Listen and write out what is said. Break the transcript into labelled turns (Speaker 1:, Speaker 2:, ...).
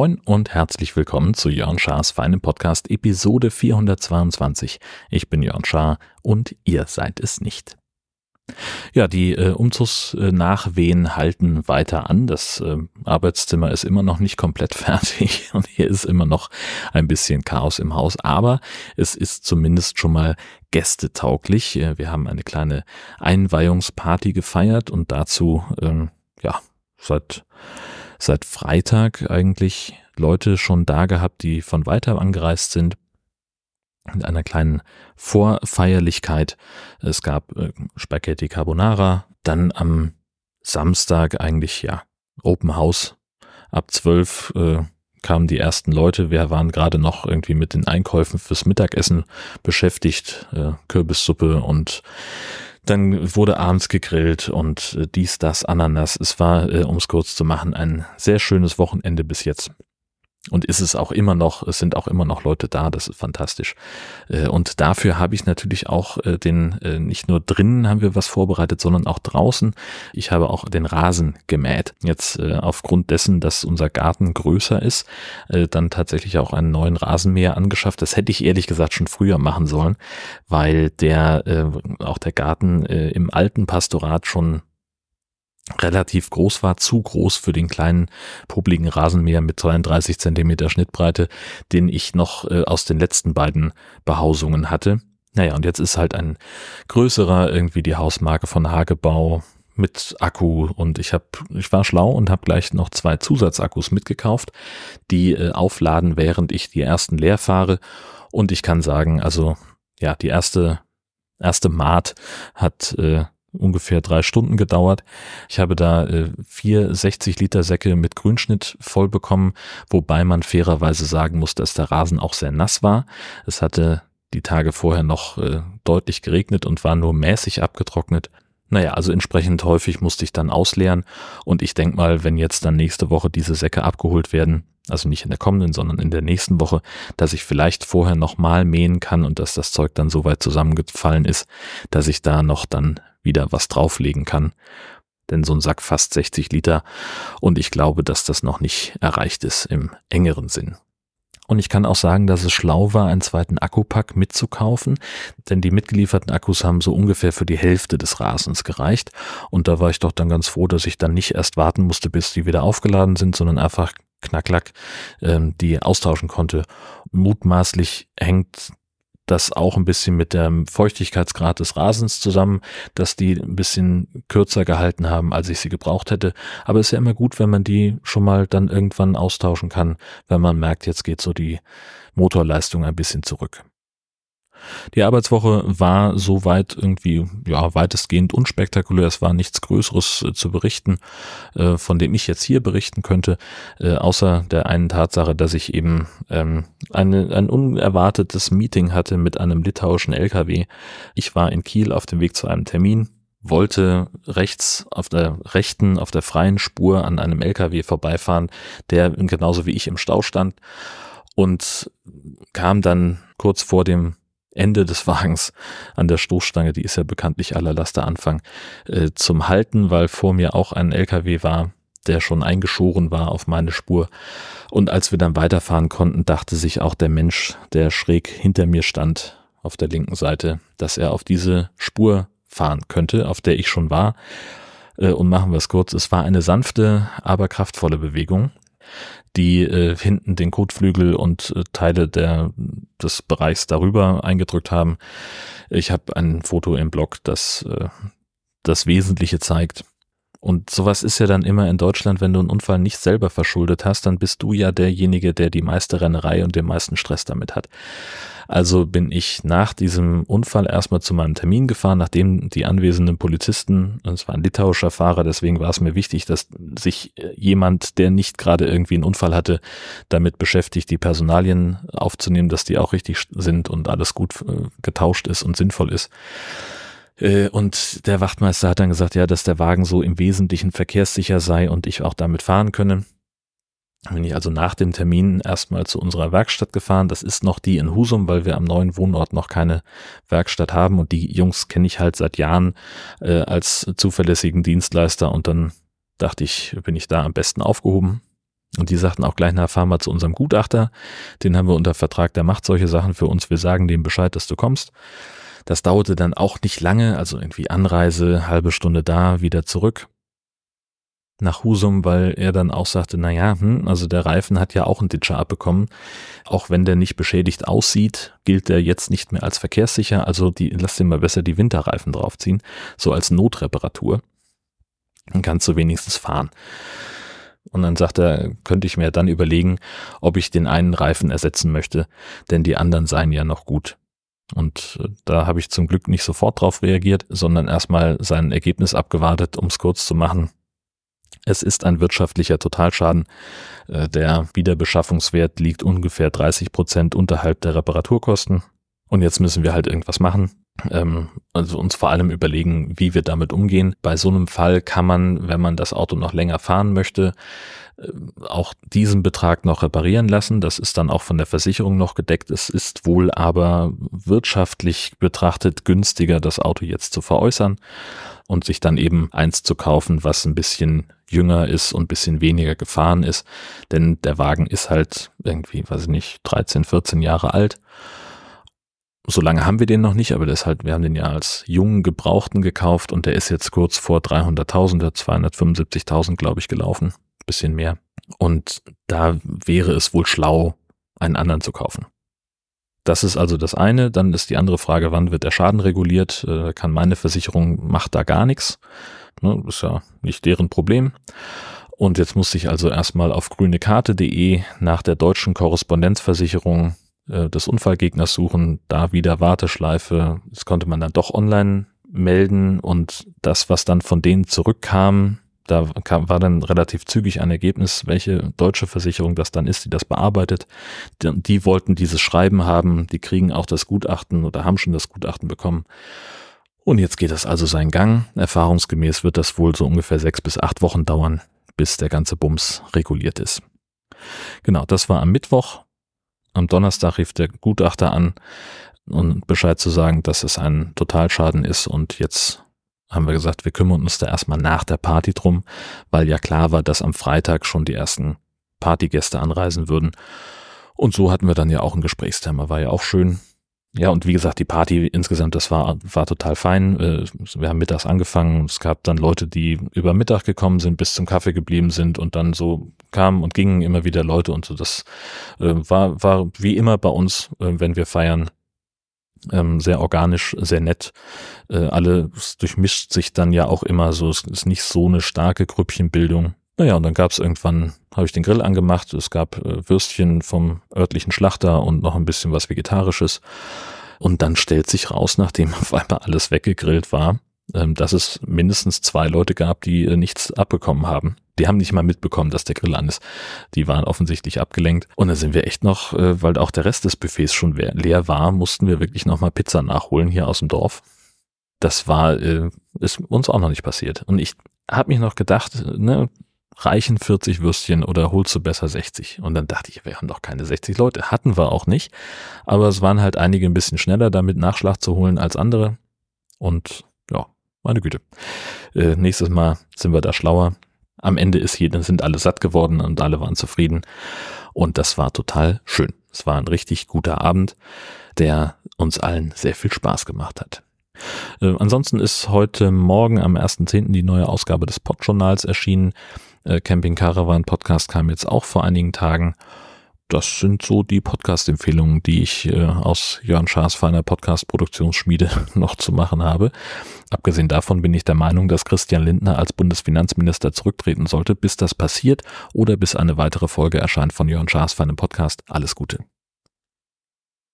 Speaker 1: Moin und herzlich willkommen zu Jörn Schars feinem Podcast Episode 422. Ich bin Jörn Schaar und ihr seid es nicht. Ja, die äh, Umzugsnachwehen halten weiter an. Das äh, Arbeitszimmer ist immer noch nicht komplett fertig und hier ist immer noch ein bisschen Chaos im Haus, aber es ist zumindest schon mal gästetauglich. Äh, wir haben eine kleine Einweihungsparty gefeiert und dazu, ähm, ja, seit seit Freitag eigentlich Leute schon da gehabt, die von weiter angereist sind. Mit einer kleinen Vorfeierlichkeit. Es gab äh, Spaghetti Carbonara. Dann am Samstag eigentlich, ja, Open House. Ab zwölf äh, kamen die ersten Leute. Wir waren gerade noch irgendwie mit den Einkäufen fürs Mittagessen beschäftigt. Äh, Kürbissuppe und dann wurde abends gegrillt und äh, dies, das, Ananas. Es war, äh, um es kurz zu machen, ein sehr schönes Wochenende bis jetzt. Und ist es auch immer noch, es sind auch immer noch Leute da, das ist fantastisch. Äh, und dafür habe ich natürlich auch äh, den, äh, nicht nur drinnen haben wir was vorbereitet, sondern auch draußen. Ich habe auch den Rasen gemäht. Jetzt aufgrund dessen, dass unser Garten größer ist, dann tatsächlich auch einen neuen Rasenmäher angeschafft. Das hätte ich ehrlich gesagt schon früher machen sollen, weil der, auch der Garten im alten Pastorat schon relativ groß war, zu groß für den kleinen publigen Rasenmäher mit 32 Zentimeter Schnittbreite, den ich noch äh, aus den letzten beiden Behausungen hatte. Naja, und jetzt ist halt ein größerer irgendwie die Hausmarke von Hagebau mit Akku und ich habe ich war schlau und habe gleich noch zwei Zusatzakkus mitgekauft, die äh, aufladen, während ich die ersten leer fahre und ich kann sagen, also ja, die erste erste Maat hat äh, ungefähr drei Stunden gedauert. Ich habe da äh, vier 60 Liter Säcke mit Grünschnitt voll bekommen, wobei man fairerweise sagen muss, dass der Rasen auch sehr nass war. Es hatte die Tage vorher noch äh, deutlich geregnet und war nur mäßig abgetrocknet. Naja, also entsprechend häufig musste ich dann ausleeren und ich denke mal, wenn jetzt dann nächste Woche diese Säcke abgeholt werden, also nicht in der kommenden, sondern in der nächsten Woche, dass ich vielleicht vorher nochmal mähen kann und dass das Zeug dann so weit zusammengefallen ist, dass ich da noch dann wieder was drauflegen kann. Denn so ein Sack fast 60 Liter und ich glaube, dass das noch nicht erreicht ist im engeren Sinn. Und ich kann auch sagen, dass es schlau war, einen zweiten Akkupack mitzukaufen, denn die mitgelieferten Akkus haben so ungefähr für die Hälfte des Rasens gereicht. Und da war ich doch dann ganz froh, dass ich dann nicht erst warten musste, bis die wieder aufgeladen sind, sondern einfach knacklack ähm, die austauschen konnte. Mutmaßlich hängt das auch ein bisschen mit dem Feuchtigkeitsgrad des Rasens zusammen, dass die ein bisschen kürzer gehalten haben, als ich sie gebraucht hätte. Aber es ist ja immer gut, wenn man die schon mal dann irgendwann austauschen kann, wenn man merkt, jetzt geht so die Motorleistung ein bisschen zurück. Die Arbeitswoche war soweit irgendwie, ja, weitestgehend unspektakulär. Es war nichts Größeres äh, zu berichten, äh, von dem ich jetzt hier berichten könnte, äh, außer der einen Tatsache, dass ich eben ähm, eine, ein unerwartetes Meeting hatte mit einem litauischen LKW. Ich war in Kiel auf dem Weg zu einem Termin wollte rechts auf der rechten, auf der freien Spur an einem LKW vorbeifahren, der genauso wie ich im Stau stand und kam dann kurz vor dem Ende des Wagens an der Stoßstange, die ist ja bekanntlich aller Laster Anfang, äh, zum Halten, weil vor mir auch ein LKW war, der schon eingeschoren war auf meine Spur. Und als wir dann weiterfahren konnten, dachte sich auch der Mensch, der schräg hinter mir stand, auf der linken Seite, dass er auf diese Spur fahren könnte, auf der ich schon war. Äh, und machen wir es kurz, es war eine sanfte, aber kraftvolle Bewegung die äh, hinten den Kotflügel und äh, Teile der, des Bereichs darüber eingedrückt haben. Ich habe ein Foto im Blog, das äh, das Wesentliche zeigt. Und sowas ist ja dann immer in Deutschland, wenn du einen Unfall nicht selber verschuldet hast, dann bist du ja derjenige, der die meiste Rennerei und den meisten Stress damit hat. Also bin ich nach diesem Unfall erstmal zu meinem Termin gefahren, nachdem die anwesenden Polizisten, es war ein litauischer Fahrer, deswegen war es mir wichtig, dass sich jemand, der nicht gerade irgendwie einen Unfall hatte, damit beschäftigt, die Personalien aufzunehmen, dass die auch richtig sind und alles gut äh, getauscht ist und sinnvoll ist. Äh, und der Wachtmeister hat dann gesagt, ja, dass der Wagen so im Wesentlichen verkehrssicher sei und ich auch damit fahren könne. Bin ich also nach dem Termin erstmal zu unserer Werkstatt gefahren. Das ist noch die in Husum, weil wir am neuen Wohnort noch keine Werkstatt haben. Und die Jungs kenne ich halt seit Jahren äh, als zuverlässigen Dienstleister. Und dann dachte ich, bin ich da am besten aufgehoben. Und die sagten auch gleich, na, fahren wir zu unserem Gutachter. Den haben wir unter Vertrag, der macht solche Sachen für uns. Wir sagen dem Bescheid, dass du kommst. Das dauerte dann auch nicht lange, also irgendwie Anreise, halbe Stunde da, wieder zurück nach Husum, weil er dann auch sagte, na ja, hm, also der Reifen hat ja auch einen Ditcher abbekommen. Auch wenn der nicht beschädigt aussieht, gilt der jetzt nicht mehr als verkehrssicher. Also die, lass dir mal besser die Winterreifen draufziehen, so als Notreparatur. Dann kannst du wenigstens fahren. Und dann sagt er, könnte ich mir dann überlegen, ob ich den einen Reifen ersetzen möchte, denn die anderen seien ja noch gut. Und äh, da habe ich zum Glück nicht sofort drauf reagiert, sondern erstmal sein Ergebnis abgewartet, um es kurz zu machen. Es ist ein wirtschaftlicher Totalschaden. Äh, der Wiederbeschaffungswert liegt ungefähr 30 Prozent unterhalb der Reparaturkosten. Und jetzt müssen wir halt irgendwas machen. Ähm, also uns vor allem überlegen, wie wir damit umgehen. Bei so einem Fall kann man, wenn man das Auto noch länger fahren möchte, auch diesen Betrag noch reparieren lassen. Das ist dann auch von der Versicherung noch gedeckt. Es ist wohl aber wirtschaftlich betrachtet günstiger, das Auto jetzt zu veräußern und sich dann eben eins zu kaufen, was ein bisschen jünger ist und bisschen weniger gefahren ist. Denn der Wagen ist halt irgendwie, weiß ich nicht, 13, 14 Jahre alt. So lange haben wir den noch nicht, aber das halt, wir haben den ja als jungen Gebrauchten gekauft und der ist jetzt kurz vor 300.000, 275.000, glaube ich, gelaufen. Bisschen mehr. Und da wäre es wohl schlau, einen anderen zu kaufen. Das ist also das eine. Dann ist die andere Frage, wann wird der Schaden reguliert? Äh, kann meine Versicherung, macht da gar nichts. Ne, ist ja nicht deren Problem. Und jetzt musste ich also erstmal auf grünekarte.de nach der deutschen Korrespondenzversicherung äh, des Unfallgegners suchen, da wieder Warteschleife. Das konnte man dann doch online melden und das, was dann von denen zurückkam, da kam, war dann relativ zügig ein Ergebnis, welche deutsche Versicherung das dann ist, die das bearbeitet. Die, die wollten dieses Schreiben haben, die kriegen auch das Gutachten oder haben schon das Gutachten bekommen. Und jetzt geht das also seinen Gang. Erfahrungsgemäß wird das wohl so ungefähr sechs bis acht Wochen dauern, bis der ganze Bums reguliert ist. Genau, das war am Mittwoch. Am Donnerstag rief der Gutachter an, um Bescheid zu sagen, dass es ein Totalschaden ist und jetzt haben wir gesagt, wir kümmern uns da erstmal nach der Party drum, weil ja klar war, dass am Freitag schon die ersten Partygäste anreisen würden. Und so hatten wir dann ja auch ein Gesprächsthema, war ja auch schön. Ja, und wie gesagt, die Party insgesamt, das war, war total fein. Äh, wir haben mittags angefangen. Es gab dann Leute, die über Mittag gekommen sind, bis zum Kaffee geblieben sind und dann so kamen und gingen immer wieder Leute und so. Das äh, war, war wie immer bei uns, äh, wenn wir feiern, ähm, sehr organisch, sehr nett. Äh, alles durchmischt sich dann ja auch immer so, es ist nicht so eine starke Grüppchenbildung. Naja, und dann gab es irgendwann, habe ich den Grill angemacht, es gab äh, Würstchen vom örtlichen Schlachter und noch ein bisschen was Vegetarisches. Und dann stellt sich raus, nachdem auf einmal alles weggegrillt war, dass es mindestens zwei Leute gab, die äh, nichts abbekommen haben. Die haben nicht mal mitbekommen, dass der Grill an ist. Die waren offensichtlich abgelenkt. Und da sind wir echt noch, äh, weil auch der Rest des Buffets schon leer war, mussten wir wirklich nochmal Pizza nachholen hier aus dem Dorf. Das war, äh, ist uns auch noch nicht passiert. Und ich habe mich noch gedacht, ne, reichen 40 Würstchen oder holst du besser 60? Und dann dachte ich, wir haben doch keine 60 Leute. Hatten wir auch nicht. Aber es waren halt einige ein bisschen schneller, damit Nachschlag zu holen als andere. Und ja, meine Güte. Äh, nächstes Mal sind wir da schlauer. Am Ende ist jeder, sind alle satt geworden und alle waren zufrieden. Und das war total schön. Es war ein richtig guter Abend, der uns allen sehr viel Spaß gemacht hat. Äh, ansonsten ist heute Morgen am 1.10. die neue Ausgabe des Podjournals erschienen. Äh, Camping Caravan Podcast kam jetzt auch vor einigen Tagen das sind so die Podcast-Empfehlungen, die ich äh, aus Jörn Schaas feiner Podcast-Produktionsschmiede noch zu machen habe. Abgesehen davon bin ich der Meinung, dass Christian Lindner als Bundesfinanzminister zurücktreten sollte, bis das passiert oder bis eine weitere Folge erscheint von Jörn Schaas feinem Podcast. Alles Gute.